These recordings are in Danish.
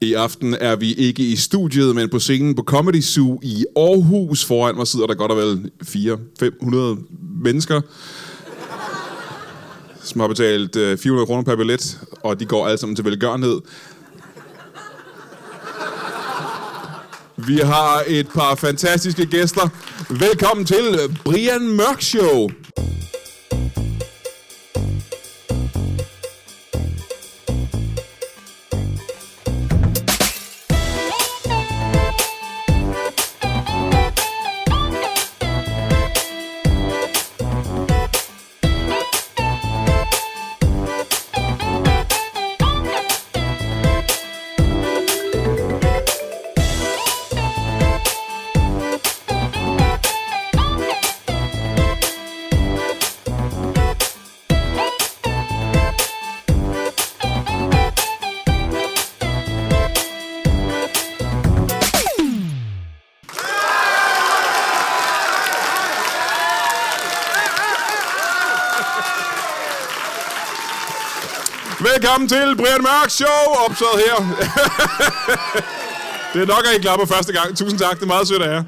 I aften er vi ikke i studiet, men på scenen på Comedy Zoo i Aarhus. Foran mig sidder der godt og vel 400-500 mennesker, som har betalt øh, 400 kroner per billet, og de går alle sammen til velgørenhed. Vi har et par fantastiske gæster. Velkommen til Brian Mørk Show. Velkommen til Brian Mørk Show, optaget her. det er nok, at I klapper første gang. Tusind tak, det er meget sødt af jer.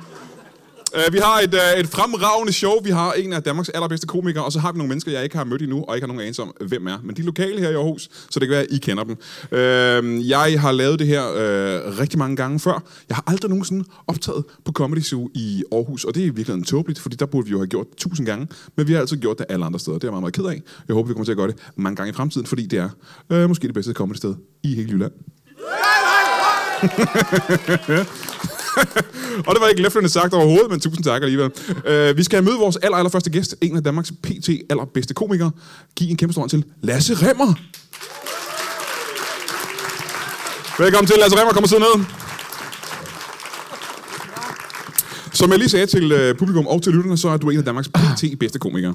Uh, vi har et, uh, et fremragende show. Vi har en af Danmarks allerbedste komikere, og så har vi nogle mennesker, jeg ikke har mødt endnu, og ikke har nogen anelse om, hvem er. Men de er lokale her i Aarhus, så det kan være, at I kender dem. Uh, jeg har lavet det her uh, rigtig mange gange før. Jeg har aldrig nogensinde optaget på Comedy Zoo i Aarhus, og det er i virkeligheden tåbeligt, fordi der burde vi jo have gjort tusind gange, men vi har altid gjort det alle andre steder. Det er jeg meget, meget ked af. Jeg håber, vi kommer til at gøre det mange gange i fremtiden, fordi det er uh, måske det bedste comedy sted i hele Jylland. og det var ikke læflende sagt overhovedet, men tusind tak alligevel. Uh, vi skal møde vores aller, allerførste gæst, en af Danmarks PT allerbedste komikere. Giv en kæmpe stor hånd til Lasse Remmer. Velkommen til, Lasse Remmer. Kom og sidde ned. Som jeg lige sagde til uh, publikum og til lytterne, så er du en af Danmarks PT bedste komikere.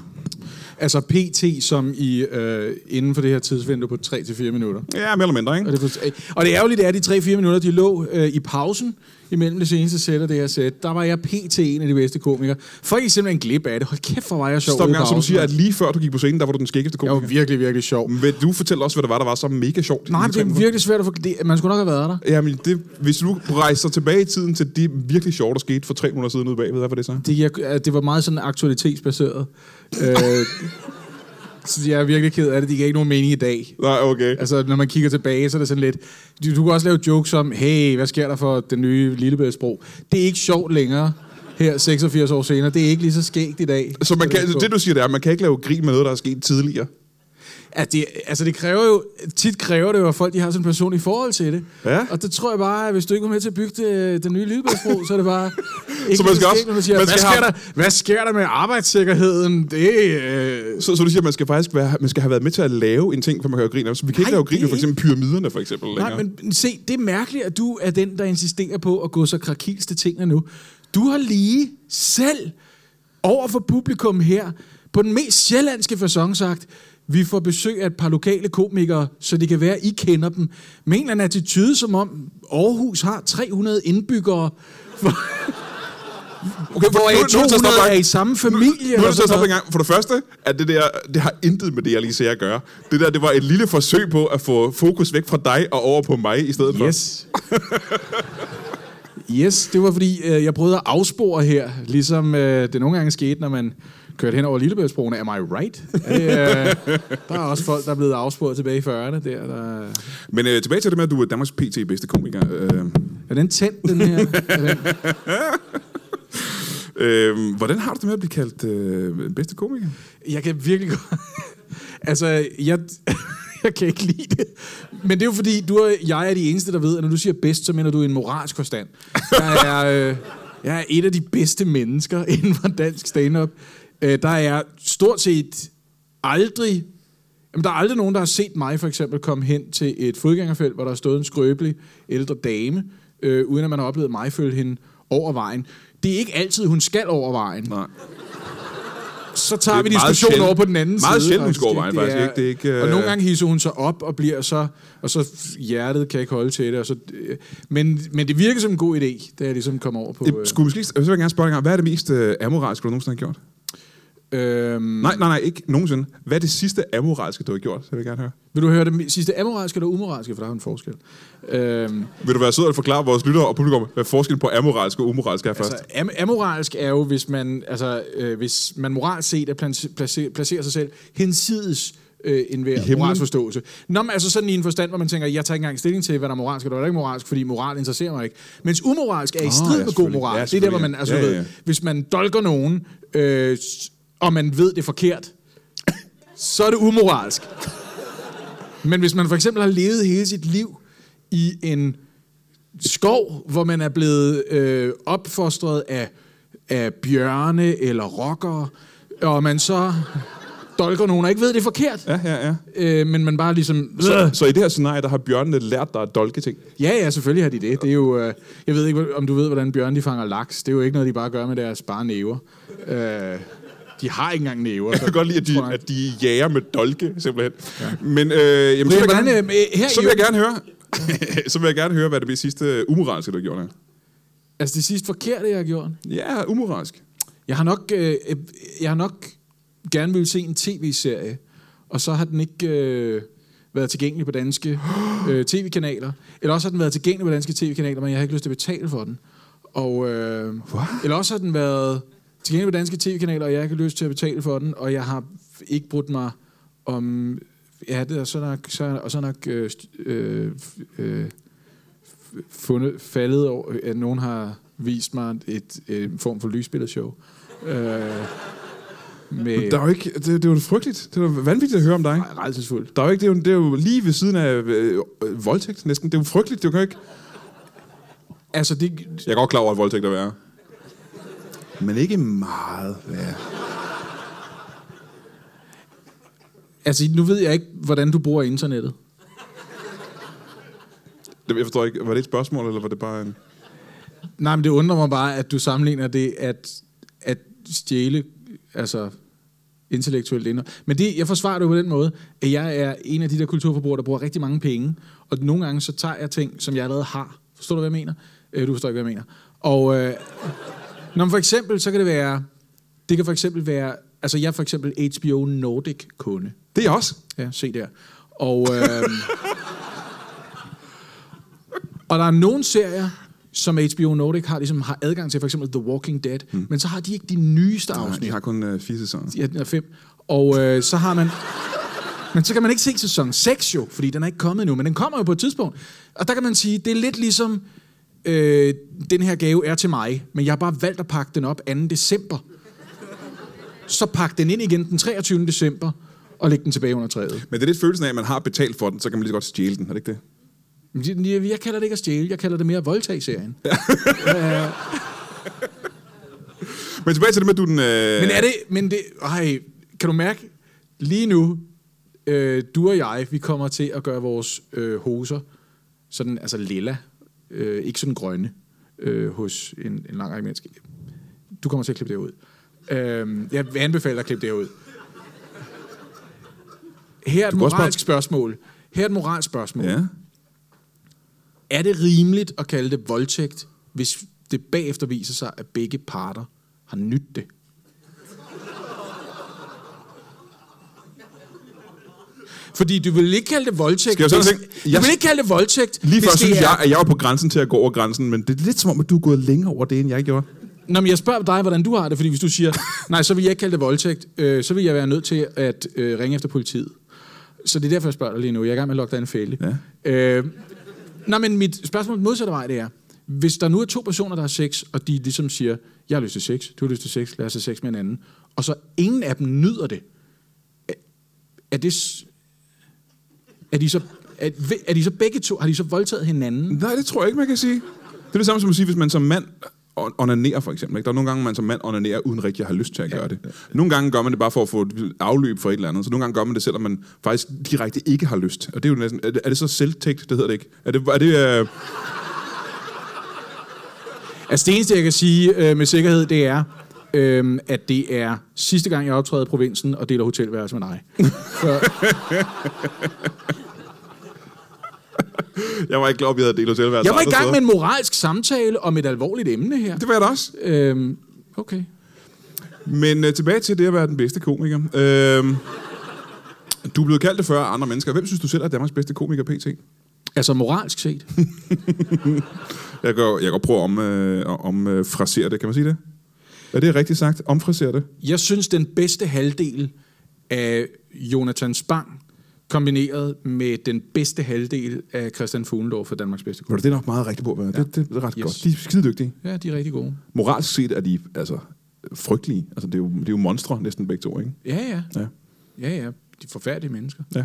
Altså PT, som i øh, inden for det her tidsvindue på 3-4 minutter. Ja, mere eller mindre, ikke? Og det, og det ærgerlige det er, at de 3-4 minutter, de lå øh, i pausen imellem det seneste sæt og det her sæt. Der var jeg PT en af de bedste komikere. For I simpelthen glip af det. Hold kæft, hvor var jeg sjov Stop gang, så du siger, at lige før du gik på scenen, der var du den skæggeste Jeg var komiker. virkelig, virkelig sjov. Vil du fortælle os, hvad der var, der var så mega sjovt? Nej, men det er virkelig svært at forklare. Man skulle nok have været der. Jamen, det, hvis du rejser tilbage i tiden til det virkelig sjovt, der skete for tre minutter siden ude bagved, hvad var det så? Det, jeg, det var meget sådan aktualitetsbaseret. øh, så jeg er virkelig ked af det. De gav ikke nogen mening i dag. Nej, okay. Altså, når man kigger tilbage, så er det sådan lidt... Du, du kan også lave jokes om, hey, hvad sker der for den nye Lillebæltsbro? Det er ikke sjovt længere her 86 år senere. Det er ikke lige så skægt i dag. Så man kan, det, det du siger, det er, at man kan ikke lave grin med noget, der er sket tidligere. At det, altså det kræver jo, tit kræver det jo, at folk de har sådan en personlig forhold til det. Ja. Og det tror jeg bare, at hvis du ikke var med til at bygge det, den nye Lillebæltsbro, så er det bare... Ikke Så man skal også- man siger, man hvad, sker der, hvad sker der med arbejdssikkerheden? Det, øh, Så, så du siger, at man skal faktisk være, man skal have været med til at lave en ting, for man kan jo grine af. Så vi kan ikke Nej, lave grin med for eksempel pyramiderne, for eksempel. Nej, længere. men se, det er mærkeligt, at du er den, der insisterer på at gå så krakils til tingene nu. Du har lige selv over for publikum her, på den mest sjællandske fasong sagt, vi får besøg af et par lokale komikere, så det kan være, at I kender dem. Med en eller anden attitude, som om Aarhus har 300 indbyggere, hvor, Okay, hvor nu- nu er stoppe 200 er dig. i samme familie. Nu er det sådan stoppe en gang. For det første, at det der, det har intet med det, jeg lige ser at gøre. Det der, det var et lille forsøg på at få fokus væk fra dig og over på mig i stedet for. Yes. yes, det var fordi, øh, jeg prøvede at afspore her, ligesom øh, det nogle gange skete, når man kørte hen over Lillebæltsbroen. Am I right? Det, øh, der er også folk, der er blevet afsporet tilbage i 40'erne. Der, der... Men øh, tilbage til det med, at du er Danmarks PT bedste komiker. Øh, Er den tændt, den her? Er den... øh, hvordan har du det med at blive kaldt øh, bedste komiker? Jeg kan virkelig godt... altså, jeg... jeg kan ikke lide det. Men det er jo fordi, du og jeg er de eneste, der ved, at når du siger bedst, så mener du en moralsk forstand. Jeg er, øh, jeg er et af de bedste mennesker inden for dansk stand-up. Øh, der er stort set aldrig... Jamen, der er aldrig nogen, der har set mig for eksempel komme hen til et fodgængerfelt, hvor der har stået en skrøbelig ældre dame, øh, uden at man har oplevet mig følge hende over vejen. Det er ikke altid, hun skal over vejen. Nej. Så tager er vi meget diskussionen over på den anden meget side. sjældent, hun vejen, Det faktisk, er- ikke? Det er ikke, Og øh, nogle gange hisser hun sig op og bliver så... Og så hjertet kan ikke holde til det. Og så, øh, men, men det virker som en god idé, da jeg ligesom kom over på... Øh, skulle måske, jeg vil gerne spørge dig hvad er det mest øh, amoralske, du nogensinde har gjort? Øhm, Nej, nej, nej, ikke nogensinde. Hvad er det sidste amoralske, du har gjort? Det vil jeg gerne høre. Vil du høre det sidste amoralske eller umoralske, for der er en forskel. Øhm, Vil du være sød og forklare vores lyttere og publikum, hvad forskellen på amoralsk og umoralsk er først? altså, am- amoralsk er jo, hvis man, altså, øh, hvis man moralsk set er placer, placerer sig selv hensides øh, enhver himlen? moralsk forståelse. Nå, men altså sådan i en forstand, hvor man tænker, jeg tager ikke engang stilling til, hvad der er moralsk, og hvad der er ikke moralsk, fordi moral interesserer mig ikke. Mens umoralsk er i strid ja, med god moral. Ja, det er der, hvor man, altså, Ja, ja. Ved, hvis man dolker nogen, øh, og man ved det er forkert, så er det umoralsk. Men hvis man for eksempel har levet hele sit liv i en skov, hvor man er blevet øh, opfostret af, af bjørne eller rockere, og man så dolker nogen og ikke ved, det er forkert, Ja, ja, ja. øh, men man bare ligesom... Så, så i det her scenarie, der har bjørnene lært dig at dolke ting? Ja, ja, selvfølgelig har de det. Det er jo... Øh, jeg ved ikke, om du ved, hvordan bjørne de fanger laks. Det er jo ikke noget, de bare gør med deres bare næver. Øh, de har ikke engang næver. Jeg kan godt lide, at de, at de jager med dolke, simpelthen. Ja. Men øh, jamen, så, vil jeg gerne, øh, her så vil jeg gerne høre... så vil jeg gerne høre, hvad det sidste umoralske, du har gjort her. Altså det sidste forkerte, jeg har gjort. Ja, umoralsk. Jeg har nok, øh, øh, jeg har nok gerne ville se en tv-serie, og så har den ikke øh, været tilgængelig på danske øh, tv-kanaler. Eller også har den været tilgængelig på danske tv-kanaler, men jeg har ikke lyst til at betale for den. Og, øh, eller også har den været tilgængelig på danske tv-kanaler, og jeg har lyst til at betale for den, og jeg har ikke brudt mig om... Ja, det er så nok, så, og så nok øh, øh, øh, fundet, faldet over, at nogen har vist mig et, et form for lysbilledshow. Øh, med Der er jo ikke, det, det er jo frygteligt. Det er jo vanvittigt at høre om dig. rejsesfuldt. Der er jo ikke, det, er jo, det er jo lige ved siden af øh, øh, voldtægt næsten. Det er jo frygteligt. Det kan jo ikke... Altså, det, Jeg er godt klar over, at voldtægt er værre. Men ikke meget værre. altså, nu ved jeg ikke, hvordan du bruger internettet. Det- Jeg forstår ikke, var det et spørgsmål, eller var det bare en... Nej, men det undrer mig bare, at du sammenligner det at, at stjæle altså, intellektuelt indhold. Men det, jeg forsvarer det jo på den måde, at jeg er en af de der kulturforbrugere, der bruger rigtig mange penge, og nogle gange så tager jeg ting, som jeg allerede har. Forstår du, hvad jeg mener? Øh, du forstår ikke, hvad jeg mener. Og øh, man for eksempel, så kan det være, det kan for eksempel være, altså jeg er for eksempel HBO Nordic-kunde. Det er jeg også. Ja, se der. Og, øh, og der er nogle serier, som HBO Nordic har, ligesom har adgang til, for eksempel The Walking Dead, mm. men så har de ikke de nyeste Nej, afsnit. de har kun øh, fire sæsoner. Ja, den er fem. Og øh, så har man... Men så kan man ikke se sæson 6 jo, fordi den er ikke kommet endnu, men den kommer jo på et tidspunkt. Og der kan man sige, det er lidt ligesom, øh, den her gave er til mig, men jeg har bare valgt at pakke den op 2. december. Så pak den ind igen den 23. december, og læg den tilbage under træet. Men det er lidt følelsen af, at man har betalt for den, så kan man lige så godt stjæle den, er det ikke det? Jeg jeg kalder det ikke at stjæle, jeg kalder det mere voldtag-serien. Men tilbage til det med, at du den... Øh... Men er det, men det, ej, kan du mærke, lige nu, øh, du og jeg, vi kommer til at gøre vores øh, hoser sådan, altså lilla, øh, ikke sådan grønne, øh, hos en, en lang række mennesker. Du kommer til at klippe det ud. Øh, jeg vil anbefale dig at klippe det ud. Her er et moralsk spørgsmål. Her er et moralsk spørgsmål. Ja. Er det rimeligt at kalde det voldtægt, hvis det bagefter viser sig, at begge parter har nydt det? Fordi du vil ikke kalde det voldtægt. Skal jeg så hvis, tænke- du vil ikke kalde det voldtægt, Lige før synes er... jeg, at jeg var på grænsen til at gå over grænsen, men det er lidt som om, at du er gået længere over det, end jeg gjorde. Nå, men jeg spørger dig, hvordan du har det, fordi hvis du siger, nej, så vil jeg ikke kalde det voldtægt, øh, så vil jeg være nødt til at øh, ringe efter politiet. Så det er derfor, jeg spørger dig lige nu. Jeg er i gang med at lukke dig en fælde. Ja. Øh, nej, men mit spørgsmål modsatte vej, det er, hvis der nu er to personer, der har sex, og de ligesom siger, jeg har lyst til sex, du har lyst til sex, lad os have sex med en anden, og så ingen af dem nyder det, er det... Er de så... Er, er de så begge to, har de så voldtaget hinanden? Nej, det tror jeg ikke, man kan sige. Det er det samme som at sige, hvis man som mand on- onanerer, for eksempel. Ikke? Der er nogle gange, man som mand onanerer, uden rigtig at have lyst til at gøre det. Nogle gange gør man det bare for at få et afløb for et eller andet. Så nogle gange gør man det, selvom man faktisk direkte ikke har lyst. Og det er jo næsten... Er det, er det så selvtægt? Det hedder det ikke. Er det... Er det øh... Altså det eneste, jeg kan sige øh, med sikkerhed, det er, øh, at det er sidste gang, jeg optræder i provinsen og deler hotelværelse med dig. Så, Jeg var ikke klar, at vi havde delt hotelværelse jeg var i gang med en moralsk samtale om et alvorligt emne her. Det var jeg da også. Øh, okay. Men øh, tilbage til det at være den bedste komiker. Øh, du er blevet kaldt det før af andre mennesker. Hvem synes du selv er Danmarks bedste komiker pt? Altså moralsk set. Jeg går, jeg går prøve at om, øh, om øh, frasere det. Kan man sige det? Er det rigtigt sagt? Omfrasere det? Jeg synes, den bedste halvdel af Jonathan Spang, kombineret med den bedste halvdel af Christian Fuglendorf for Danmarks bedste komiker. det er nok meget rigtigt på. Ja. Det, det er ret Yes. godt. De er skide dygtige. Ja, de er rigtig gode. Moralsk set er de altså, frygtelige. Altså, det, er jo, det er jo monstre næsten begge to, ikke? Ja, ja. Ja. Ja, ja. De er forfærdelige mennesker. Ja.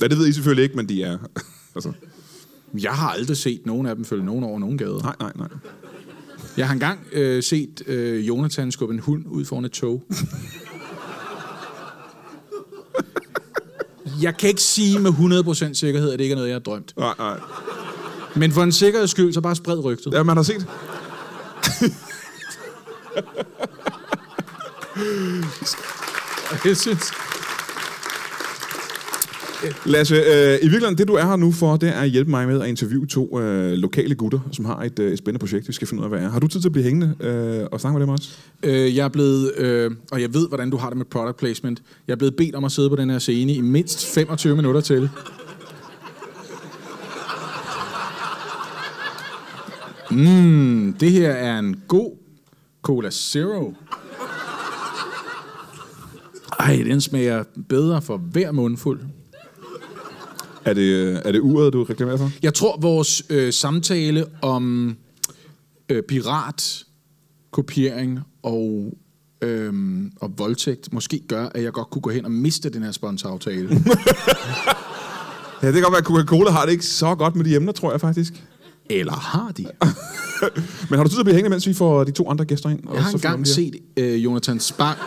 Ja, det ved I selvfølgelig ikke, men de er... altså, Jeg har aldrig set nogen af dem følge nogen over nogen gader. nej, nej, nej. Jeg har engang øh, set øh, Jonathan skubbe en hund ud foran et tog. Jeg kan ikke sige med 100% sikkerhed, at det ikke er noget, jeg har drømt. Nej, nej. Men for en sikkerheds skyld, så bare spred rygtet. Ja, man har set. Jeg synes, Lasse, øh, i virkeligheden, det du er her nu for, det er at hjælpe mig med at interviewe to øh, lokale gutter, som har et, øh, et spændende projekt, vi skal finde ud af, hvad er. Har du tid til at blive hængende øh, og snakke med dem også? øh, jeg er blevet, øh, og jeg ved, hvordan du har det med product placement, jeg er blevet bedt om at sidde på den her scene i mindst 25 minutter til. Mm, det her er en god Cola Zero. Ej, den smager bedre for hver mundfuld. Er det, øh, er det uret, du reklamerer for? Jeg tror, vores øh, samtale om øh, pirat, kopiering og, øh, og voldtægt måske gør, at jeg godt kunne gå hen og miste den her sponsoraftale. Ja, det kan godt være, at Coca-Cola har det ikke så godt med de emner, tror jeg faktisk. Eller har de? Men har du tid til at blive hængende, mens vi får de to andre gæster ind? Jeg har engang set øh, Jonathan Spang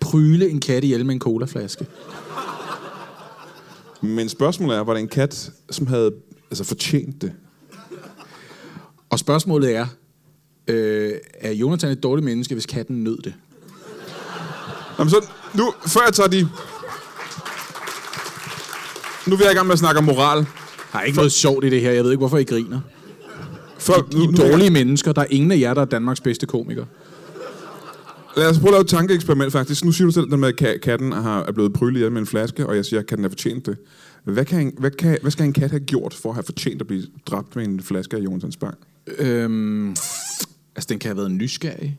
pryle en kat ihjel med en colaflaske. Men spørgsmålet er, var det en kat, som havde altså, fortjent det? Og spørgsmålet er, øh, er Jonathan et dårligt menneske, hvis katten nød det? Jamen så, nu, før jeg tager de... Nu vil jeg i gang med at snakke om moral. Der er ikke noget sjovt i det her. Jeg ved ikke, hvorfor I griner. Før, I er dårlige mennesker. Der er ingen af jer, der er Danmarks bedste komiker. Lad os prøve at lave et tankeeksperiment faktisk. Nu siger du selv, at med at katten har, er blevet prylet med en flaske, og jeg siger, at katten har fortjent det. Hvad, kan en, hvad, kan, hvad skal en kat have gjort for at have fortjent at blive dræbt med en flaske af Jonathan Spang? Øhm, altså, den kan have været nysgerrig.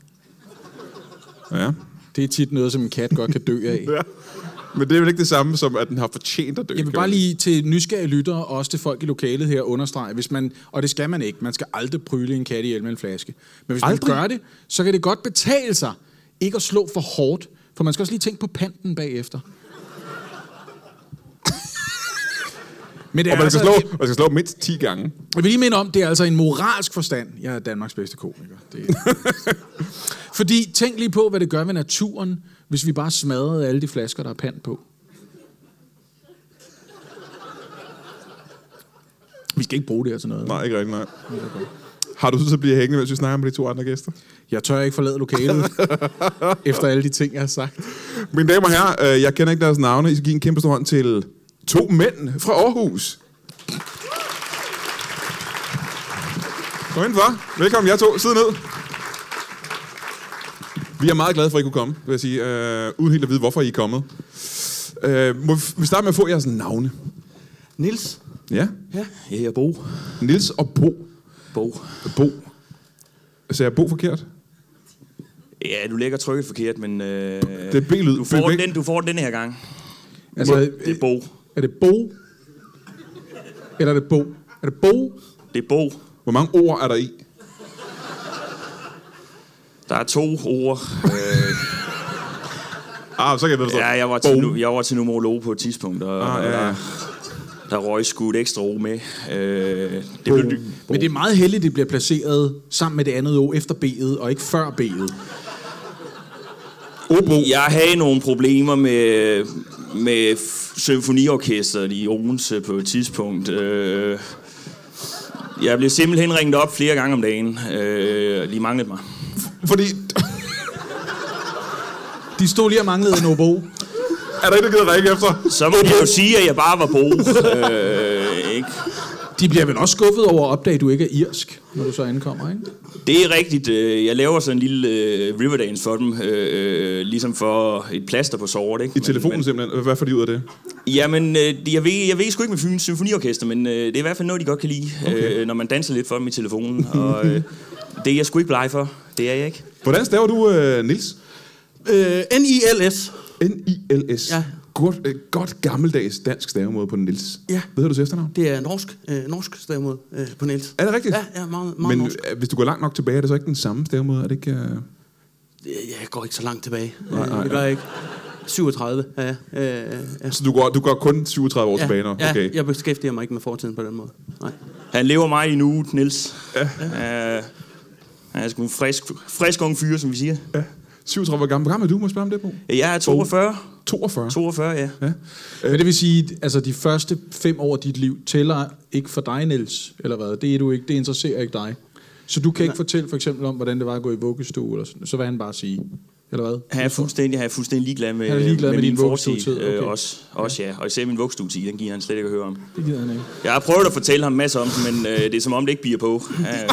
Ja. Det er tit noget, som en kat godt kan dø af. ja. Men det er vel ikke det samme som, at den har fortjent at dø? Jeg vil bare lige til nysgerrige lyttere, og også til folk i lokalet her, understrege, hvis man, og det skal man ikke, man skal aldrig pryle en kat ihjel med en flaske. Men hvis Aldrig? man gør det, så kan det godt betale sig ikke at slå for hårdt, for man skal også lige tænke på panten bagefter. Men det Og er man skal, altså, slå, man skal slå mindst 10 gange. Jeg vil lige minde om, det er altså en moralsk forstand. Jeg er Danmarks bedste komiker. Det er. Fordi tænk lige på, hvad det gør ved naturen, hvis vi bare smadrede alle de flasker, der er pand på. Vi skal ikke bruge det her til noget. Nej, ikke rigtig, nej. Har du til at blive hængende, mens vi snakker med de to andre gæster? Jeg tør ikke forlade lokalet, efter alle de ting, jeg har sagt. Mine damer og herrer, øh, jeg kender ikke deres navne. I skal give en kæmpe stor hånd til to mænd fra Aarhus. Kom indenfor. Velkommen jer to. Sid ned. Vi er meget glade for, at I kunne komme, vil jeg sige. Øh, uden helt at vide, hvorfor I er kommet. Øh, må vi starte med at få jeres navne? Nils? Ja. Ja, jeg er Bo. Nils og Bo. Bo. Bo. Så jeg Bo forkert? Ja, du lægger trykket forkert, men... Øh, Det er B-lyd. Du får, den, du får den denne her gang. Altså, Det er Bo. er det Bo? Eller er det Bo? Er det Bo? Det er Bo. Hvor mange ord er der i? Der er to ord. Øh, Ah, så kan jeg ved ja, jeg var, til, nu, jeg var til numerolog på et tidspunkt, og Ah, ja, ja. der, der røg sgu et ekstra ord med. Øh, det blev, Men det er meget heldigt, det bliver placeret sammen med det andet ord efter B'et, og ikke før B'et. Obo. jeg havde nogle problemer med, med symfoniorkestret i Odense på et tidspunkt. Øh, jeg blev simpelthen ringet op flere gange om dagen. Øh, de manglede mig. Fordi... De stod lige og manglede en obo. Er der ikke, der gider ringe efter? Så må jeg jo sige, at jeg bare var bo. øh? De bliver vel også skuffet over at opdage, at du ikke er irsk, når du så ankommer, ikke? Det er rigtigt. øh, Jeg laver sådan en lille øh, Riverdance for dem, øh, ligesom for et plaster på såret. Ikke? I telefonen simpelthen. Hvad får de ud af det? Jamen, jeg ved, jeg ved sgu ikke med Fyns Symfoniorkester, men det er i hvert fald noget, de godt kan lide, okay. når man danser lidt for dem i telefonen. Og det er jeg sgu ikke bleg for. Det er jeg ikke. Hvordan staver du, Nils? Øh, N-I-L-S. N-I-L-S. Ja. Godt, øh, godt gammeldags dansk stavemåde på Nils. Ja. Hvad hedder du til efternavn? Det er norsk, øh, norsk stavemåde øh, på Niels. Er det rigtigt? Ja, ja meget, meget Men norsk. øh, hvis du går langt nok tilbage, er det så ikke den samme stavemåde? Er det ikke... Øh... Jeg går ikke så langt tilbage. Nej, Nej, nej, det gør jeg ikke. 37, ja. ja. Øh, ja. Så du går, du går kun 37 år ja, tilbage nu? ja, Okay. jeg beskæftiger mig ikke med fortiden på den måde. Nej. Han lever mig i nu, Niels. Ja. Øh, han er sgu en frisk, frisk ung fyr, som vi siger. Ja. 37 hvor gammel. Hvor gammel er du, må jeg spørge om det på? Jeg er 42. 42. 42, ja. Ja. Men det vil sige, altså de første fem år af dit liv tæller ikke for dig, Niels, eller hvad? Det er du ikke, det interesserer ikke dig. Så du kan ikke fortælle for eksempel om, hvordan det var at gå i vuggestue, eller sådan. så vil han bare sige, eller hvad? Han er fuldstændig, han er fuldstændig ligeglad med, Han er ligeglad med min din fortid, øh, okay. også, også, ja. Og især min vuggestuetid, den giver han slet ikke at høre om. Det gider han ikke. Jeg har prøvet at fortælle ham masser om det, men øh, det er som om, det ikke bliver på. Ja.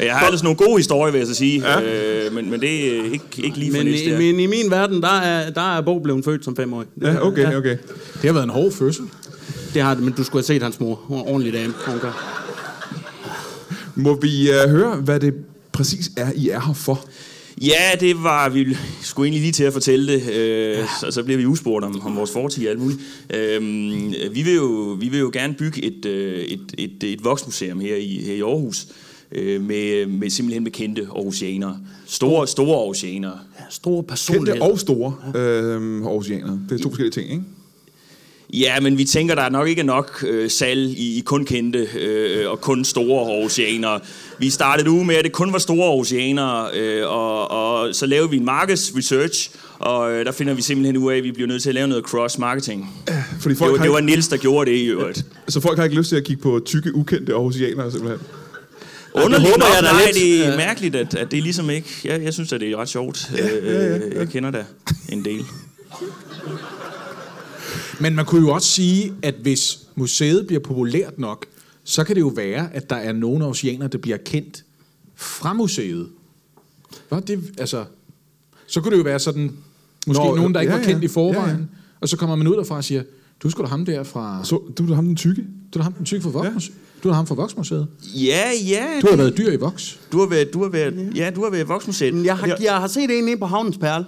Jeg har ellers nogle gode historier, vil jeg så sige, ja. øh, men, men det er ikke, ikke lige for Men, næste. i, men i min verden, der er, der er Bo blevet født som femårig. Det, Ja, okay, okay. Det har været en hård fødsel. det har det, men du skulle have set hans mor. Hun er en ordentlig dame. Hun gør. Må vi uh, høre, hvad det præcis er, I er her for? Ja, det var, vi skulle egentlig lige til at fortælle det, øh, så, så bliver vi udspurgt om, om vores fortid og alt muligt. Øh, vi, vil jo, vi vil jo gerne bygge et, øh, et, et, et voksmuseum her i, her i Aarhus, øh, med, med simpelthen med kendte aarhusianere. Store, store aarhusianere. Ja, store Kendte personligheder. og store øh, aarhusianere. Det er to forskellige ting, ikke? Ja, men vi tænker, der nok ikke er nok øh, salg i, i kun kendte øh, og kun store aarhusianere. Vi startede ud med, at det kun var store aarhusianere, øh, og, og så lavede vi en markedsresearch, og øh, der finder vi simpelthen ud af, at vi bliver nødt til at lave noget cross-marketing. Fordi Det folk var, har det var Nils, der gjorde det i øvrigt. så folk har ikke lyst til at kigge på tykke, ukendte aarhusianere, simpelthen. Underligt håber nok, jeg da nej, lidt. det er mærkeligt, at, at det er ligesom ikke... Jeg, jeg synes, at det er ret sjovt. Ja, ja, ja, ja. Jeg kender da en del. Men man kunne jo også sige, at hvis museet bliver populært nok, så kan det jo være, at der er nogle oceaner, der bliver kendt fra museet. Hvad det, altså, så kunne det jo være sådan, måske Nå, nogen, der ikke ja, var kendt ja. i forvejen, Ja, ja. og så kommer man ud derfra og siger, du skulle da ham der fra... Så du er ham den tykke? Du er ham den tykke fra Voksmuseet. Du er ham fra Voksmuseet. Ja, ja. Du har været dyr i Voks. Du har været, du har været, ja, du har været i Voksmuseet. Jeg har, jeg har set en inde på Havnens Perle.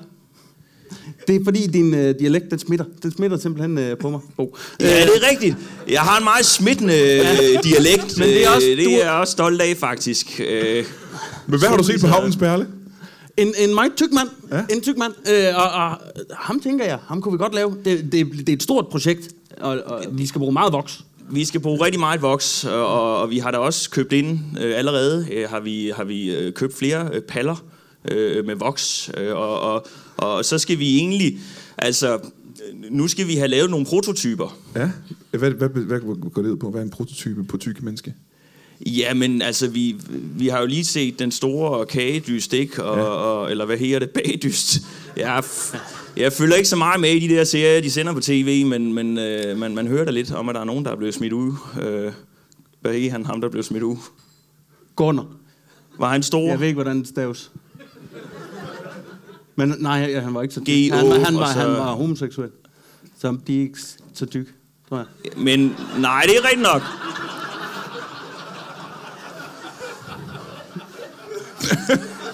Det er fordi, din øh, dialekt, den smitter. Den smitter simpelthen øh, på mig, Bo. Ja, det er rigtigt. Jeg har en meget smittende øh, dialekt. Men det er også- Øh, det du- er jeg også stolt af, faktisk. Øh, Men hvad har du set på Havnens Perle? En, en meget tyk mand. Ja. En tyk mand. Øh, og, og, ham tænker jeg, ham kunne vi godt lave. Det, det, det er et stort projekt, og, og vi skal bruge meget voks. vi skal bruge rigtig meget voks, og, og vi har da også købt ind øh, allerede. Øh, har vi, har vi øh, købt flere øh, paller øh, med voks, øh, og, og, og så skal vi egentlig... Altså, øh, nu skal vi have lavet nogle prototyper. Ja. Hvad, hvad, hvad, hvad går det ud på? Hvad er en prototype på tykke menneske? Jamen, altså, vi, vi har jo lige set den store kagedyst, ikke? Og, ja. og, eller hvad hedder det? Bagdyst. Jeg, jeg følger ikke så meget med i de der serier, de sender på tv, men, men øh, man, man hører da lidt om, at der er nogen, der er blevet smidt ud. Øh, hvad er han, ham, der blev smidt ud? Gunnar. Var han stor? Jeg ved ikke, hvordan det staves. Men nej, ja, han var ikke så. G.O., Han, var- han, var, så- han var homoseksuel. Så de er ikke så tyk, tror jeg. Men nej, det er rigtigt nok.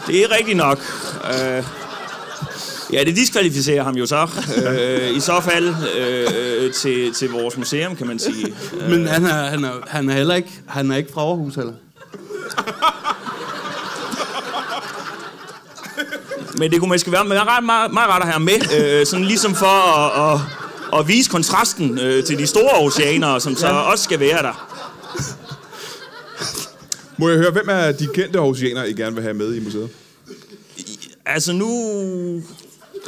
Det er rigtigt nok. Øh, ja, det diskvalificerer ham jo så. Øh, I så fald øh, til, til vores museum, kan man sige. Men han er, han er, han er heller ikke, han er ikke fra Aarhus, heller. Men det kunne måske være meget, meget, meget, rart at have med, øh, sådan ligesom for at, at, at vise kontrasten øh, til de store oceaner, som så også skal være der. Må jeg høre, hvem er de kendte aarhusianere, I gerne vil have med i museet? Altså nu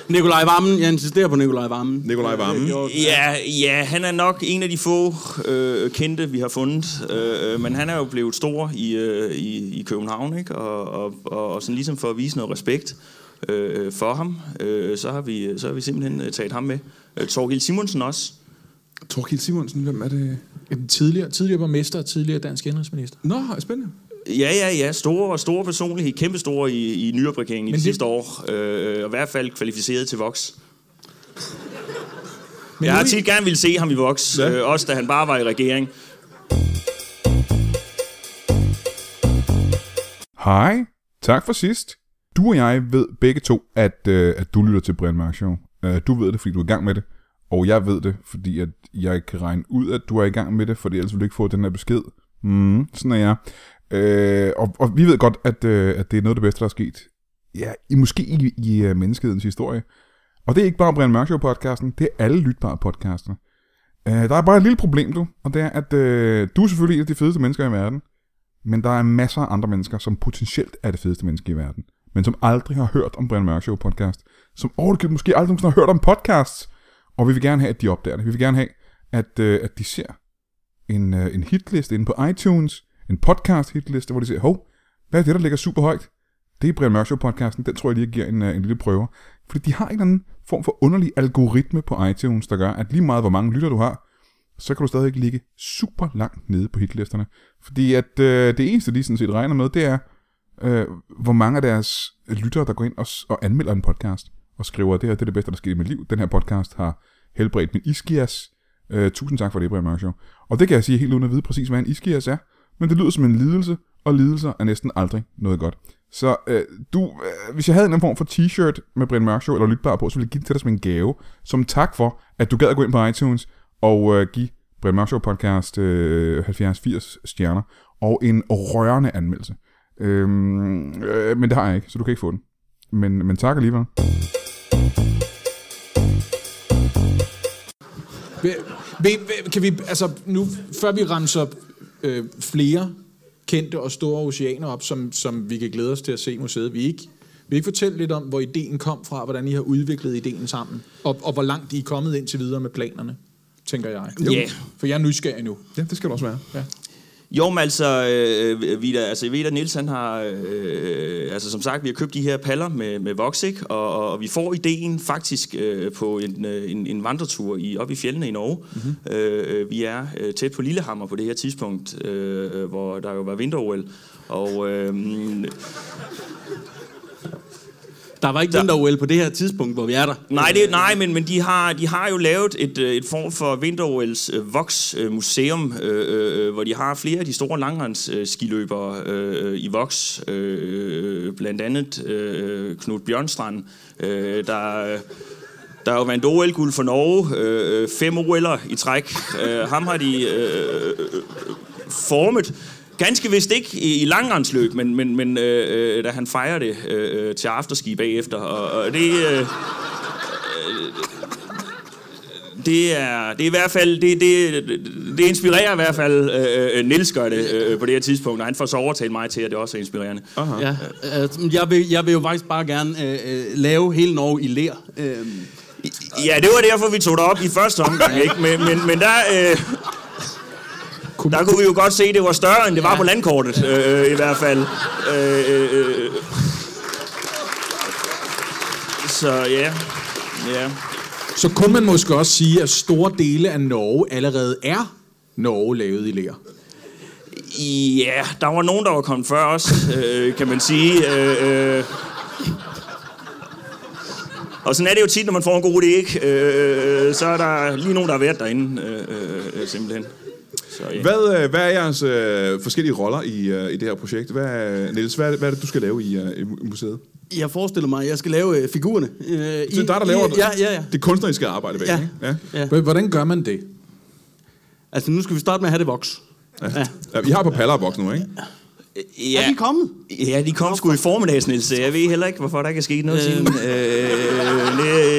Nikolaj Vammen, jeg insisterer på Nikolaj Vammen. Nikolaj Vammen. Ja, ja, han er nok en af de få øh, kendte, vi har fundet. Øh, men han er jo blevet stor i, øh, i, i København, ikke? Og, og, og, og sådan ligesom for at vise noget respekt øh, for ham, øh, så, har vi, så har vi simpelthen øh, taget ham med. Øh, Torgild Simonsen også. Torkild Simonsen, hvem er det? En tidligere, tidligere borgmester og tidligere dansk indrigsminister. Nå, spændende. Ja, ja, ja. Store, store personlighed. Kæmpe store i, i nyopregeringen i de det- sidste år. Øh, og i hvert fald kvalificeret til voks. Men Jeg har tit gerne ville se ham i voks. Ja. Ja. Øh, også da han bare var i regering. Hej. Tak for sidst. Du og jeg ved begge to, at, øh, at du lytter til Brian Mørk Show. Øh, du ved det, fordi du er i gang med det. Og jeg ved det, fordi at jeg kan regne ud, at du er i gang med det, for ellers vil du ikke få den her besked. Mm, sådan er jeg. Øh, og, og vi ved godt, at, øh, at det er noget af det bedste, der er sket. Ja, i, måske i, i uh, menneskehedens historie. Og det er ikke bare Brian Mørk Show-podcasten, det er alle lytbare podcaster. Øh, der er bare et lille problem, du, og det er, at øh, du er selvfølgelig en af de fedeste mennesker i verden. Men der er masser af andre mennesker, som potentielt er det fedeste menneske i verden, men som aldrig har hørt om Brian Mørk Show podcast, som overhovedet måske aldrig nogensinde har hørt om podcasts. Og vi vil gerne have, at de opdager det. Vi vil gerne have, at, øh, at de ser en, øh, en hitliste inde på iTunes, en podcast hitliste, hvor de siger, hov, hvad er det, der ligger super højt? Det er Brian Mørk Show podcasten, den tror jeg lige giver en, øh, en lille prøve. Fordi de har en eller anden form for underlig algoritme på iTunes, der gør, at lige meget hvor mange lytter du har, så kan du stadig ligge super langt nede på hitlisterne. Fordi at øh, det eneste, de sådan set regner med, det er, øh, hvor mange af deres lyttere, der går ind og, og anmelder en podcast, og skriver, det her det er det bedste, der skete i mit liv. Den her podcast har helbredt min iskias. Øh, tusind tak for det, Brian Mørk Show. Og det kan jeg sige helt uden at vide præcis, hvad en iskias er. Men det lyder som en lidelse, og lidelser er næsten aldrig noget godt. Så øh, du, øh, hvis jeg havde en form for t-shirt med Brian Mørk Show, eller lytbar på, så ville jeg give det til dig som en gave, som tak for, at du gad at gå ind på iTunes og øh, give Brian Mørk Show podcast øh, 70-80 stjerner, og en rørende anmeldelse. Øhm, øh, men det har jeg ikke, så du kan ikke få den. Men, men tak alligevel. Kan vi, altså nu, før vi remser øh, flere kendte og store oceaner op, som, som vi kan glæde os til at se museet, vi ikke, vil I ikke fortælle lidt om, hvor ideen kom fra, hvordan I har udviklet ideen sammen, og, og hvor langt I er kommet indtil videre med planerne, tænker jeg. Ja. For jeg er nysgerrig nu. Ja, det skal du også være. Ja. Jo, men altså, øh, Vida, altså, jeg ved, at Niels, han har, øh, altså som sagt, vi har købt de her paller med, med voks, ikke? Og, og vi får ideen faktisk øh, på en, øh, en, en vandretur i, op i fjellene i Norge. Mm-hmm. Øh, vi er øh, tæt på Lillehammer på det her tidspunkt, øh, hvor der jo var vinter og øh, Der var ikke vinter-OL på det her tidspunkt, hvor vi er der. Nej, det, nej men, men de, har, de har jo lavet et, øh, et form for vinter-OL's øh, Vox øh, museum, øh, øh, hvor de har flere af de store langrendsskiløbere øh, i Vox. Øh, blandt andet øh, Knud Bjørnstrand, øh, der... Der har jo en OL-guld for Norge, øh, fem OL'er i træk. Øh, ham har de øh, formet. Ganske vist ikke i, i langrendsløb, men, men, men øh, øh, da han fejrer det øh, til afterski bagefter. Og, og det... Øh, det er, det er i hvert fald, det, det, det inspirerer i hvert fald, øh, øh, Nils gør det øh, på det her tidspunkt, og han får så overtalt mig til, at det også er inspirerende. Ja, øh, jeg, vil, jeg vil jo faktisk bare gerne øh, øh, lave hele Norge i ler. Øh, Ja, det var derfor, vi tog det op i første omgang, ikke? Men, men, men der, øh, der kunne vi jo godt se, at det var større, end det var på landkortet, øh, i hvert fald. Øh, øh, øh. Så ja, ja. Så kunne man måske også sige, at store dele af Norge allerede er Norge lavet i lær. Ja, der var nogen, der var kommet før os, øh, kan man sige. Øh, øh. Og sådan er det jo tit, når man får en god idé, ikke? Øh, så er der lige nogen, der har været derinde, øh, øh, simpelthen. Så, ja. Hvad, øh, hvad er jeres øh, forskellige roller i, øh, i det her projekt? Hvad, Niels, hvad, er det- hvad er det, du skal lave i, øh, i mu- museet? jeg forestiller mig, at jeg skal lave øh, figurerne. Øh, Så det er dig, der laver Ja, ja, ja. det kunstneriske arbejde bag, Ja. ikke? Ja. ja. Hvordan gør man det? Altså, nu skal vi starte med at have det voks. Ja. ja. I har på paller voksen nu, ikke? Er de kommet? Ja, de kom sgu i formiddags, Niels. Jeg ved heller ikke, hvorfor der ikke er sket noget Øh. siden. Øh, det,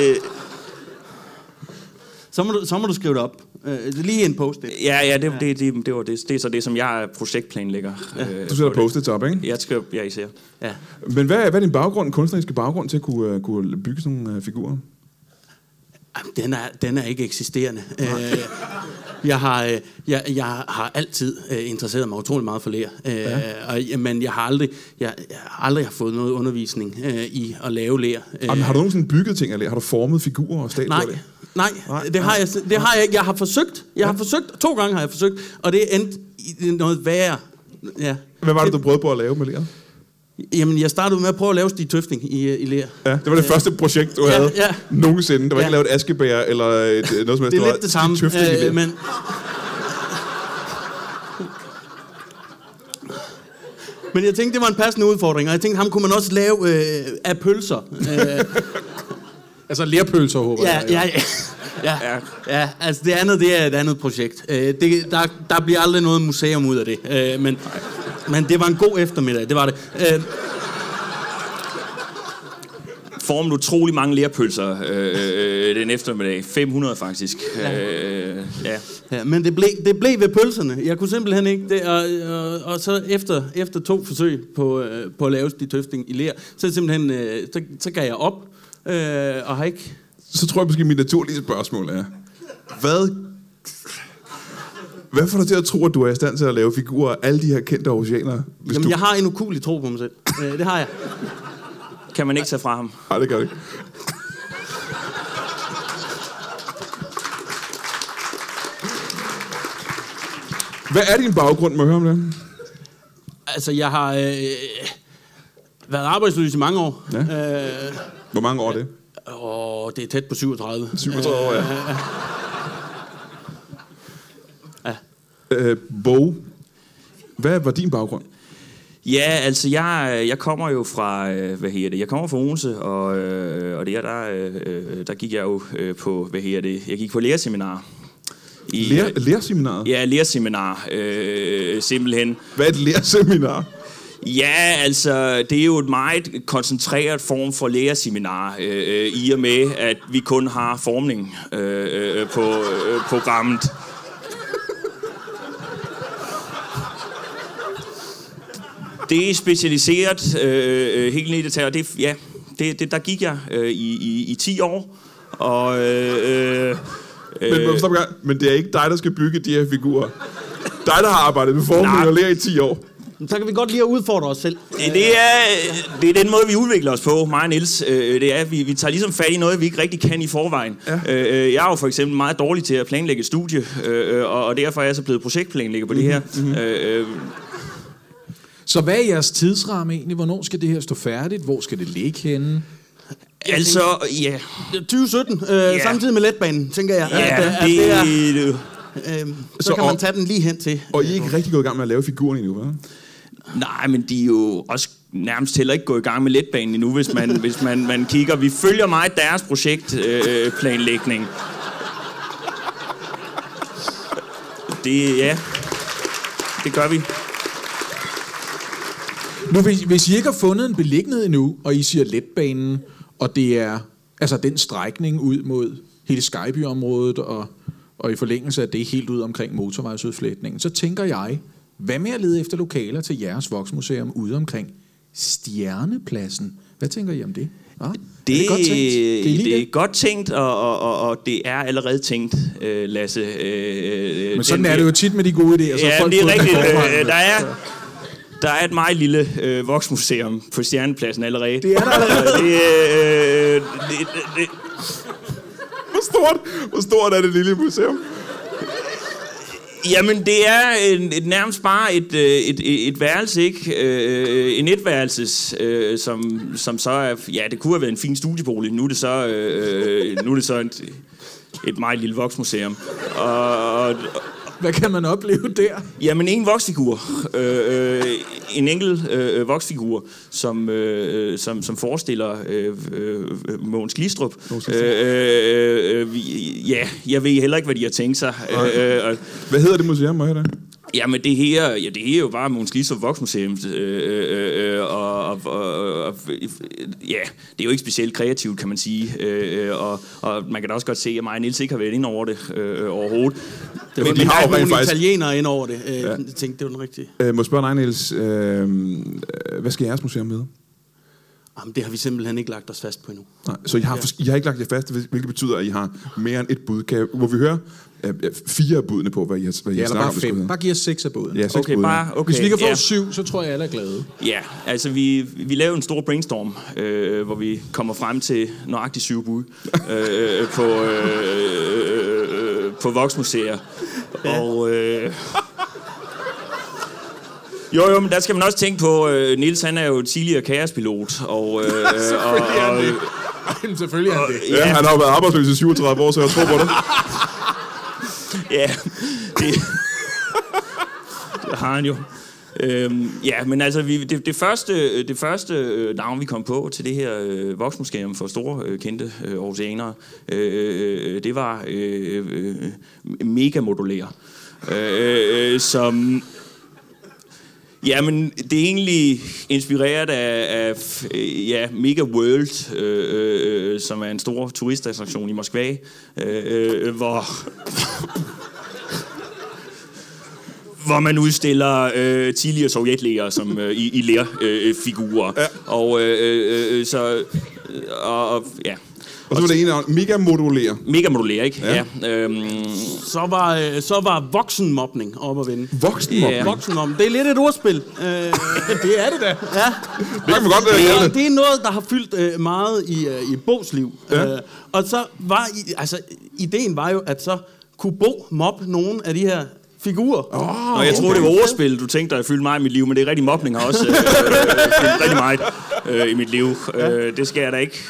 Så må du, så må du skrive det op. Øh, det er lige en post -it. ja, ja, det, det, det, det, var det. Det er så det, som jeg projektplanlægger. Øh, Du sætter post-its op, ikke? Jeg skal, ja, især. Ja. Men hvad, hvad er din baggrund, kunstneriske baggrund til at kunne, uh, kunne bygge sådan nogle uh, figurer? Jamen, Den er, den er ikke eksisterende. Øh, jeg, har, øh, jeg, jeg har altid øh, interesseret mig utrolig meget for lær. Øh, ja. og, ja, men jeg har aldrig, jeg, jeg har aldrig har fået noget undervisning øh, i at lave lær. Øh, Jamen, har du nogensinde bygget ting af det? Har du formet figurer og nej, statuer af det? Nej, det har jeg, det har jeg, jeg har forsøgt. Jeg har forsøgt, to gange har jeg forsøgt, og det endte i noget værre. Ja. Hvad var det, du prøvede på at lave med læreren? Jamen, jeg startede med at prøve at lave Stig Tøfting i, i Lær. Ja, det var det første projekt, du Ja, havde ja. nogensinde. Der var Ja. ikke lavet et askebær eller et, noget som helst. Det er lidt det samme, øh, det. men... Men jeg tænkte, det var en passende udfordring, og jeg tænkte, ham kunne man også lave øh, af pølser. Øh, Altså lærpølser, håber ja, jeg. ja, ja, ja, ja, altså det andet, det er et andet projekt. Øh, det, der, der bliver aldrig noget museum ud af det, øh, men, men det var en god eftermiddag, det var det. Øh, Formen utrolig mange lærpølser øh, øh, den eftermiddag. 500 faktisk. Øh, ja. Ja, men det blev, det blev ved pølserne. Jeg kunne simpelthen ikke det. Og, og, og så efter, efter to forsøg på, øh, på at lave de tøfting i lær, så, er simpelthen, øh, så, så gav jeg op. Øh, og har ikke... Så tror jeg måske, mit naturlige spørgsmål er, hvad, hvad får dig til at tro, at du er i stand til at lave figurer af alle de her kendte oceaner? Hvis Jamen, du... jeg har en ukulig tro på mig selv. Øh, det har jeg. Kan man ikke tage fra ham. Nej, det gør det ikke. Hvad er din baggrund, må jeg høre om det? Altså, jeg har øh, været arbejdsløs i mange år. Ja. Øh, Hvor mange år er det? og det er tæt på 37. 37 år, ja. Ja. Øh, Bo, hvad var din baggrund? Ja, altså jeg, jeg kommer jo fra, øh, hvad hedder det, jeg kommer fra Odense, og, øh, og der, der, øh, der gik jeg jo på, hvad hedder det, jeg gik på lærerseminar. I, Lær, lærerseminaret? Ja, lærerseminar, øh, simpelthen. Hvad er et lærerseminar? Ja, altså, det er jo et meget koncentreret form for lærerseminar, øh, øh, i og med, at vi kun har formning øh, øh, på øh, programmet. Det er specialiseret øh, øh, helt ned i detaljer. Det, ja, det, det, der gik jeg øh, i, i, i 10 år, og... Øh, øh, Men, øh, stop en gang. Men det er ikke dig, der skal bygge de her figurer. Dig, der har arbejdet med formning og lærer i 10 år. Så kan vi godt lide at udfordre os selv. Det er, det er den måde, vi udvikler os på, mig og Niels. Øh, Det er, at vi, vi tager ligesom fat i noget, vi ikke rigtig kan i forvejen. Ja. Jeg er jo for eksempel meget dårlig til at planlægge et studie, øh, og og derfor er jeg så blevet projektplanlægger på det her. Mhm, Øh, Så hvad er jeres tidsramme egentlig? Hvornår skal det her stå færdigt? Hvor skal det ligge henne? Altså, ja, 2017, øh, samtidig med letbanen, tænker jeg. ja at, at det er, det, øh, så, Så kan man tage den lige hen til. Og I er ikke rigtig gået i gang med at lave figurerne endnu, hva'? Nej, men de er jo også nærmest heller ikke gået i gang med letbanen endnu, hvis man, hvis man, man kigger. Vi følger meget deres projektplanlægning. Øh, øh det, ja, det gør vi. Nu, hvis, hvis I ikke har fundet en beliggenhed endnu, og I siger letbanen, og det er altså den strækning ud mod hele Skyby-området, og, og i forlængelse af det helt ud omkring motorvejsudflætningen, så tænker jeg, hvad med at lede efter lokaler til jeres voksmuseum ude omkring Stjernepladsen? Hvad tænker I om det? Ja? Det, er det godt tænkt? Kan I det er det? godt tænkt, og, og, og, og det er allerede tænkt, øh, Lasse. Øh, Men sådan er det jo tit med de gode idéer. Så Ja, folk det er rigtigt. Øh, der, er, der er et meget lille øh, voksmuseum på Stjernepladsen allerede. Det er der allerede. det, øh, det, det, det, Hvor stort, hvor stort er det lille museum? Jamen, det er en, et, nærmest bare et, øh, et, et, et værelse, ikke? Øh, en etværelses, øh, som, som så er... Ja, det kunne have været en fin studiebolig. Nu er det så, øh, øh nu er det så et, et meget lille voksmuseum. Og, og, hvad kan man opleve der? Jamen, en voksfigur. Øh, øh, en enkelt øh, voksfigur, som, øh, som, som forestiller øh, øh, Mogens Glistrup. Øh, øh, øh, vi- ja, jeg ved heller ikke, hvad de har tænkt sig. Øh, øh, Hvad hedder det museum, må jeg det? Jamen det her, ja, det her er jo bare Mogens Glistrup Voksmuseum, øh, øh, øh, og, og, og, og, ja, det er jo ikke specielt kreativt, kan man sige, øh, øh, og, og man kan da også godt se, at mig og Niels ikke har været ind over det øh, overhovedet. Det var Men de har jo nogle rent faktisk- italienere ind over det. Øh, ja. Jeg tænkte, det var den rigtige. Øh, må jeg spørge dig, Niels, øh, hvad skal jeres museum med? Jamen, det har vi simpelthen ikke lagt os fast på endnu. Nej, så I har, ja. I har ikke lagt jer fast, hvilket betyder, at I har mere end et bud. Kan, hvor vi hører øh, fire af budene på, hvad I har, hvad I Ja, har eller snakket bare om. skulle fem. Bare giv os seks af båden. Ja, seks Okay, bud, ja. bare, okay. Hvis vi kan få ja. syv, så tror jeg, alle er glade. Ja, altså vi, vi lavede en stor brainstorm, øh, hvor vi kommer frem til nøjagtigt syv bud øh, på, øh, øh, på voksmuseer. Og... Øh, jo, jo, men der skal man også tænke på, øh, Nils han er jo tidligere kaospilot, og... Øh, og, og, Jamen, selvfølgelig er han det. Ja, han har jo været arbejdsløs i 37 år, så jeg tror på det. Ja, det, det har han jo. Øhm, ja, men altså, vi, det, det første, det første øh, navn, vi kom på til det her øh, voksmuseum for store øh, kendte øh, oceanere, øh, øh, det var øh, øh, megamodulær. Øh, øh, som Ja, men det er egentlig inspireret af, af ja, Mega World, øh, øh, som er en stor turistattraktion i Moskva, øh, øh, hvor hvor man udstiller øh, tidligere sovjetlæger som øh, i, i lærfigurer. Øh, figurer. ja. Og øh, øh, øh, så øh, og, og ja, Og så var det en af mega modulere. mega modulær, ikke? Ja. Ja. Øhm, Så var, øh, så var voksenmobning op at vinde. Voksenmobning. Ja. Voksenmobning. Det er lidt et ordspil. Øh, Det er det da. ja. Det kan man godt det, være er, det. det er noget, der har fyldt øh, meget i, øh, i Bo's liv. Ja. Øh, og så var, altså, ideen var jo, at så kunne Bo mobbe nogle af de her figurer. Oh. og jeg troede, det var ordspil, du tænkte dig at fylde mig i mit liv, men det er rigtig mobning har også øh, øh, fyldt rigtig meget øh, i mit liv. Øh, det skal jeg da ikke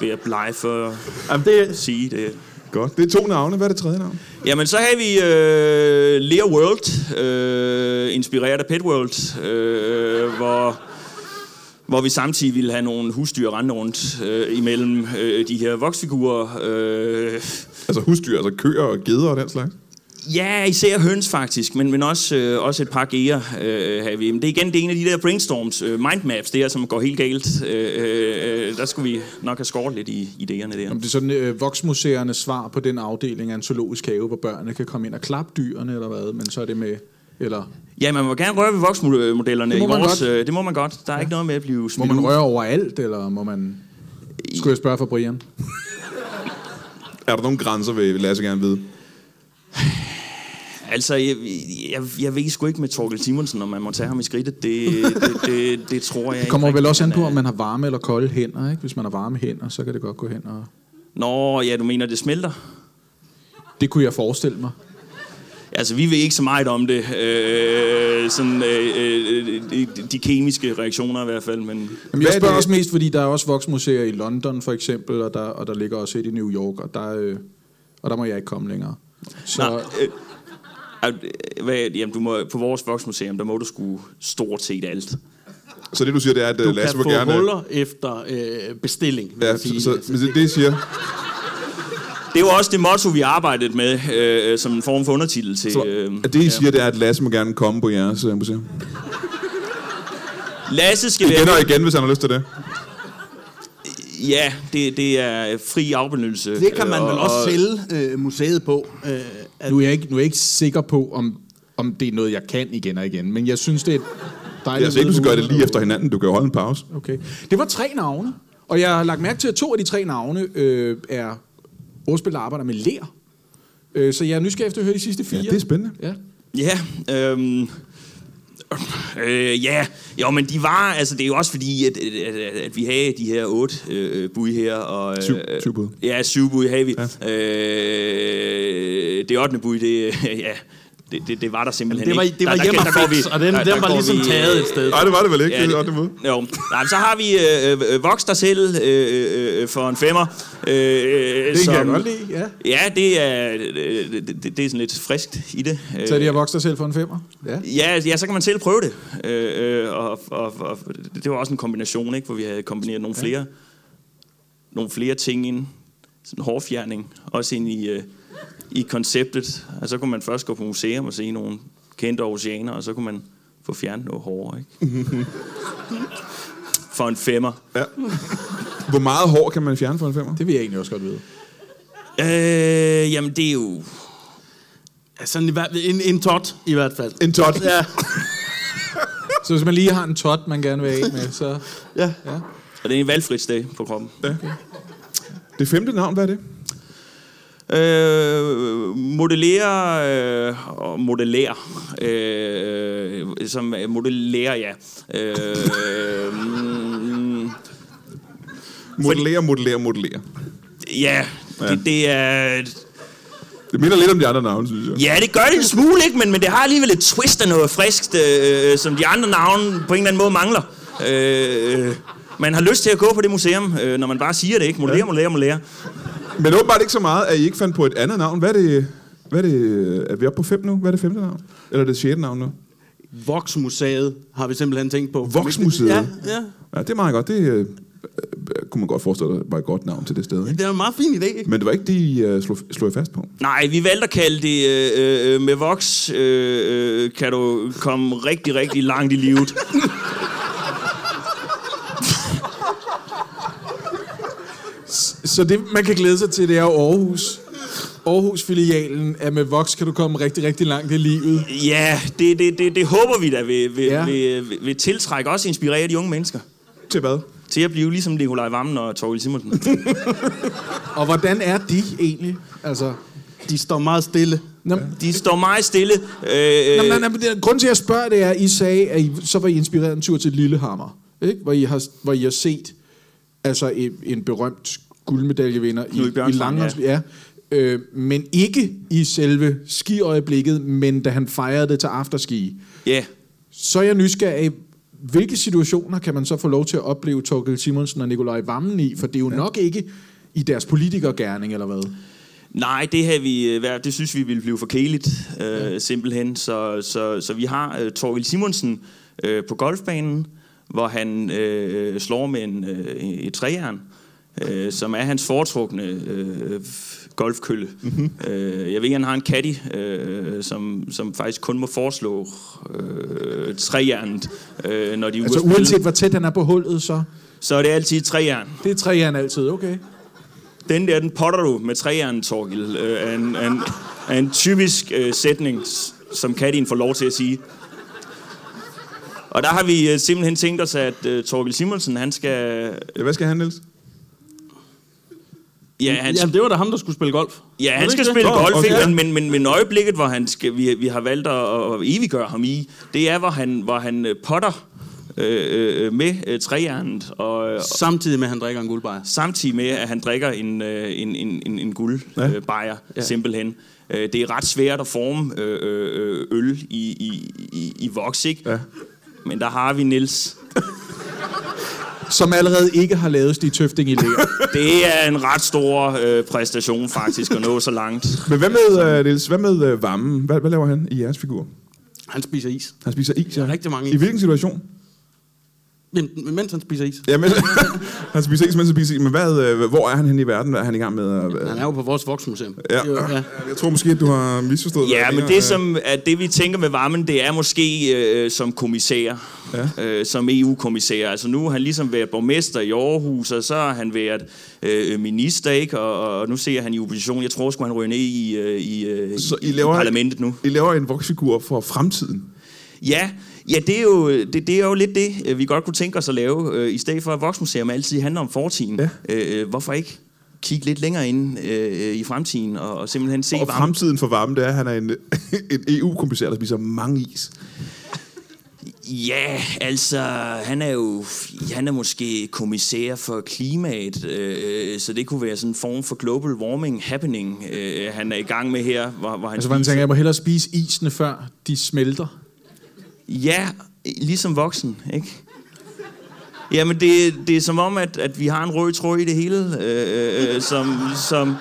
være bleg for at Jamen, det, sige det. Godt. Det er to navne. Hvad er det tredje navn? Jamen, så har vi øh, Lea World, øh, inspireret af Pet World, øh, hvor, hvor vi samtidig ville have nogle husdyr rende rundt øh, imellem øh, de her voksfigurer. Øh, Altså husdyr, altså køer og geder og den slags. Ja, især høns faktisk, men, men også, øh, også et par gear øh, har vi. Men det er igen det er en af de der brainstorms, øh, mindmaps, der som går helt galt. Øh, øh, der skulle vi nok have skåret lidt i idéerne der. Om det er sådan øh, voksmuseernes svar på den afdeling af en zoologisk have, hvor børnene kan komme ind og klappe dyrene, eller hvad? Men så er det med... Eller Ja, man må gerne røre ved voksmodellerne Det må i man vores... godt. Øh, det må man godt. Der er ja. ikke noget med at blive må smidt man ud. røre overalt, eller må man... Skulle jeg spørge for Brian? Er der nogle grænser, vil vil Lasse gerne vide? Altså, jeg, jeg, jeg ved sgu ikke med Torkel Simonsen, om man må tage ham i skridtet. Det, det, det, det tror jeg Det kommer ikke vel også an på, om man har varme eller kolde hænder, ikke? Hvis man har varme hænder, så kan det godt gå hen og... Nå, ja, du mener, det smelter? Det kunne jeg forestille mig. Altså, vi ved ikke så meget om det. Øh, sådan, øh, øh, de, de kemiske reaktioner i hvert fald, men... Jamen, jeg er spørger også mest, fordi der er også voksmuseer i London, for eksempel, og der, og der ligger også et i New York, og der, øh, og der må jeg ikke komme længere. Så, Nå, øh, øh, hvad, jamen, du må, på vores voksmuseum, der må du sgu stort set alt. Så det, du siger, det er, at du øh, Lasse kan vil få gerne... huller efter øh, bestilling, vil Ja, jeg sige. så, så, men det, det, siger... Det var også det motto, vi arbejdede med, øh, som en form for undertitel til... Så, øh, at det, I siger, det er, at Lasse må gerne komme på jeres øh, museum. Lasse skal Igen være... og igen, hvis han har lyst til det. Ja, det, det er fri afbenyttelse. Det kan man vel og- også og- sælge øh, museet på. Øh, at, nu, er jeg ikke, nu er jeg ikke sikker på, om, om det er noget, jeg kan igen og igen, men jeg synes, det er dejligt... Jeg siger ikke, du skal gøre det lige efter hinanden. Du kan jo holde en pause. Okay. Det var tre navne, og jeg har lagt mærke til, at to af de tre navne øh, er ordspil, der arbejder med lær. Øh, så jeg er nysgerrig efter at høre de sidste fire. Ja, det er spændende. Ja. Ja, øhm, øh, ja, jo, men de var, altså det er jo også fordi, at, at, at, at vi havde de her otte øh, bud her. Og, øh, Syv- syv bud. Ja, syv bud havde vi. Ja. Ja. Øh, det ottende bud, det, ja, det, det, det var der simpelthen det var, ikke. det var Der- der- vi- og den, der- den der var ligesom vi, øh, taget et sted. Nej, det var det vel ikke. Ja, det, det, det, det, jo. Nej, men så har vi øh, øh, Vox dig selv øh, øh, for en femmer. Øh, Det kan jeg godt lide, ja. Ja, det er, øh, det, det, det er sådan lidt friskt i det. Så de har vokset dig selv for en femmer? Ja. Ja, ja, så kan man selv prøve det. Øh, øh, og, og, og, det var også en kombination, ikke, hvor vi havde kombineret nogle flere, nogle flere ting ind. Sådan hårfjerning, også ind i, øh, i konceptet. Og så kunne man først gå på museum og se nogle kendte oceaner, og så kunne man få fjernet noget hår, ikke? For en femmer. ja. Hvor meget hår kan man fjerne for en femmer? Det vil jeg egentlig også godt vide. Øh, jamen, det er jo... Ja, Sådan i hvert- en, en tot i hvert fald. En tot. Ja. Så hvis man lige har en tot, man gerne vil af med, så... Ja. Og det er en valgfrit sted på kroppen. Det femte navn, hvad er det? Øh, modellere øh, og modellere. Øh, som øh, modellere, ja. Øh, mm, Modellere, modellere, modellere. ja, det, det er... Det minder lidt om de andre navne, synes jeg. Ja, det gør det en smule, ikke? Men, men det har alligevel et twist af noget friskt, øh, som de andre navne på en eller anden måde mangler. Øh, man har lyst til at gå på det museum, øh, når man bare siger det, ikke? Modellere, modellere, modellere. Men åbenbart ikke så meget, at I ikke fandt på et andet navn. Hvad er det? Hvad er det? Er vi oppe på fem nu? Hvad er det femte navn? Eller er det sjette navn nu? Voksmuseet har vi simpelthen tænkt på. Voksmuseet? Ja, ja. Ja, det er meget godt. Det øh, øh, kunne man godt forestille sig var et godt navn til det sted. Ikke? Det er en meget fin idé, ikke? Men det var ikke det, I øh, slog, slog I fast på. Nej, vi valgte at kalde det øh, øh, med voks, øh, øh, kan du komme rigtig, rigtig langt i livet. Så det, man kan glæde sig til, det er Aarhus. Aarhus-filialen er med Vox, kan du komme rigtig, rigtig langt i livet. Ja, det, det, det, det håber vi da vil, vil, Ja. vil, vil, vil tiltrække også inspirere de unge mennesker. Til hvad? Til at blive ligesom Nikolaj Vammen og Torgild Simonsen. Og hvordan er de egentlig? Altså, De står meget stille. Nå, De står meget stille. Øh, Nå, nej, men det- grunden til, at jeg spørger, det er, at I sagde, at I, så var I inspireret en tur til Lillehammer, ikke? Hvor, I har, hvor I har set altså en, en berømt guldmedaljevinder i, Knud i Langholms, ja. ja. Øh, men ikke i selve skiøjeblikket, men da han fejrede det til afterski. Ja, Så er jeg nysgerrig, hvilke situationer kan man så få lov til at opleve Torgild Simonsen og Nikolaj Vammen i? For det er jo ja. nok ikke i deres politikergærning, eller hvad? Nej, det her vi øh, det synes vi ville blive for kedeligt, øh, simpelthen. Så, så, så vi har øh, Torgild Simonsen øh, på golfbanen, hvor han øh, slår med en, øh, et træjern, øh, som er hans foretrukne øh, golfkølle. Mm-hmm. Øh, jeg ved, han har en caddy, øh, som, som faktisk kun må foreslå øh, træjernet, øh, når de er Altså uanset hvor tæt han er på hullet, så... Så er det altid træjern. Det er træjern altid, okay. Den der, den potter du med træjern, Torgild, øh, er, en, en, er en typisk øh, sætning, som Katin får lov til at sige. Og der har vi øh, simpelthen tænkt os, at øh, Torgild Simonsen, han skal... Ja, hvad skal han, Niels? Ja, han, Jamen, det var da ham, der skulle spille golf. ja, han skal spille golf, okay. ikke? men, men, men, men øjeblikket, hvor han skal, vi, vi har valgt at, at eviggøre ham i, det er, hvor han, hvor han øh, potter øh, øh, med øh, træjernet, og, øh, Samtidig med, at han drikker en guldbejer. samtidig med, at han drikker en, øh, en, en, en, en guldbajer, Ja. øh, bajer, ja. simpelthen. Øh, det er ret svært at forme øh, øh, øl i, i, i, i voks, ikke? Ja. Men der har vi Nils. Som allerede ikke har lavet Stig Tøfting i læger. Det er en ret stor øh, præstation faktisk at nå så langt. Men hvad med, uh, Niels, hvad med uh, Vammen? Hvad, hvad laver han i jeres figur? Han spiser is. Han spiser is, ja. Rigtig mange I is. hvilken situation? Men, mens han spiser is. Jamen, han spiser is, mens han spiser is. Men hvad, øh, hvor er han henne i verden? Hvad er han i gang med? at- Han er jo på vores voksmuseum. Ja. Jo, ja. Jeg tror måske, at du har misforstået. Ja, hvad men er. det, som, at det vi tænker med varmen, det er måske øh, som kommissær, Ja. øh, som EU-kommissær. Altså nu har han ligesom været borgmester i Aarhus, og så har han været øh, minister, ikke? Og, og nu ser han i opposition. Jeg tror sgu, han ryger ned i, øh, i, øh, Så I i laver, parlamentet nu. I laver en voksfigur for fremtiden. Ja, ja det, er jo, det, det er jo lidt det, øh, vi godt kunne tænke os at lave. Øh, I stedet for at Voksmuseum altid handler om fortiden. Ja. Øh, hvorfor ikke kigge lidt længere ind øh, i fremtiden, og, og simpelthen se Og varmen? fremtiden for varmen, det er, at han er en, en EU-kommissær, der spiser mange is. Ja, altså, han er jo han er måske kommissær for klimaet, øh, så det kunne være sådan en form for global warming happening, øh, han er i gang med her, hvor, hvor han altså, hvor han spiser- tænker, jeg må hellere spise isene, før de smelter. Ja, ligesom voksen, ikke? Jamen, det, det er som om, at, at vi har en rød tråd i det hele, øh, øh, som, som...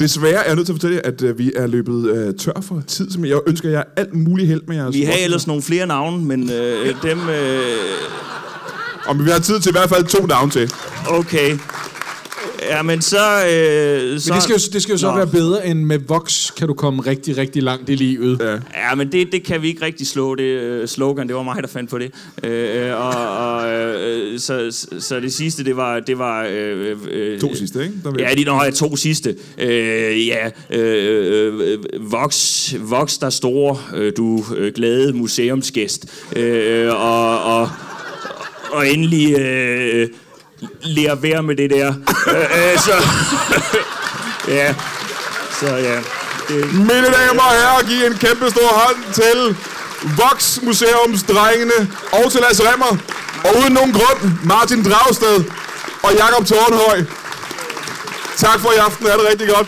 Desværre er jeg nødt til at fortælle jer, at øh, vi er løbet øh, tør for tid. Som jeg ønsker jer alt muligt held med jeres Vi har ellers nogle flere navne, men øh, dem... Øh, Og vi har tid til i hvert fald to navne til. okay. Ja, men så... Øh, så Men det skal jo, det skal jo så Nå. være bedre end med voks, kan du komme rigtig, rigtig langt i livet. Ja. Ja, men det, det kan vi ikke rigtig slå, det øh, slogan. Det var mig, der fandt på det. Øh, øh, og, og, øh, så, så- så det sidste, det var... Det var øh, øh, To sidste, ikke? Der Ja, de når jeg to sidste. Øh, ja, øh, voks, voks der store, øh, du øh, glade museumsgæst. Øh, og, og, og endelig øh, lære være med det der. øh, øh, så, ja, så ja. Det, Mine damer og herrer, giv en kæmpe stor hånd til Vox Museums drengene og til Lasse Remmer. Og uden nogen grund, Martin Dragsted og Jakob Tornhøj. Tak for i aften, er det rigtig godt.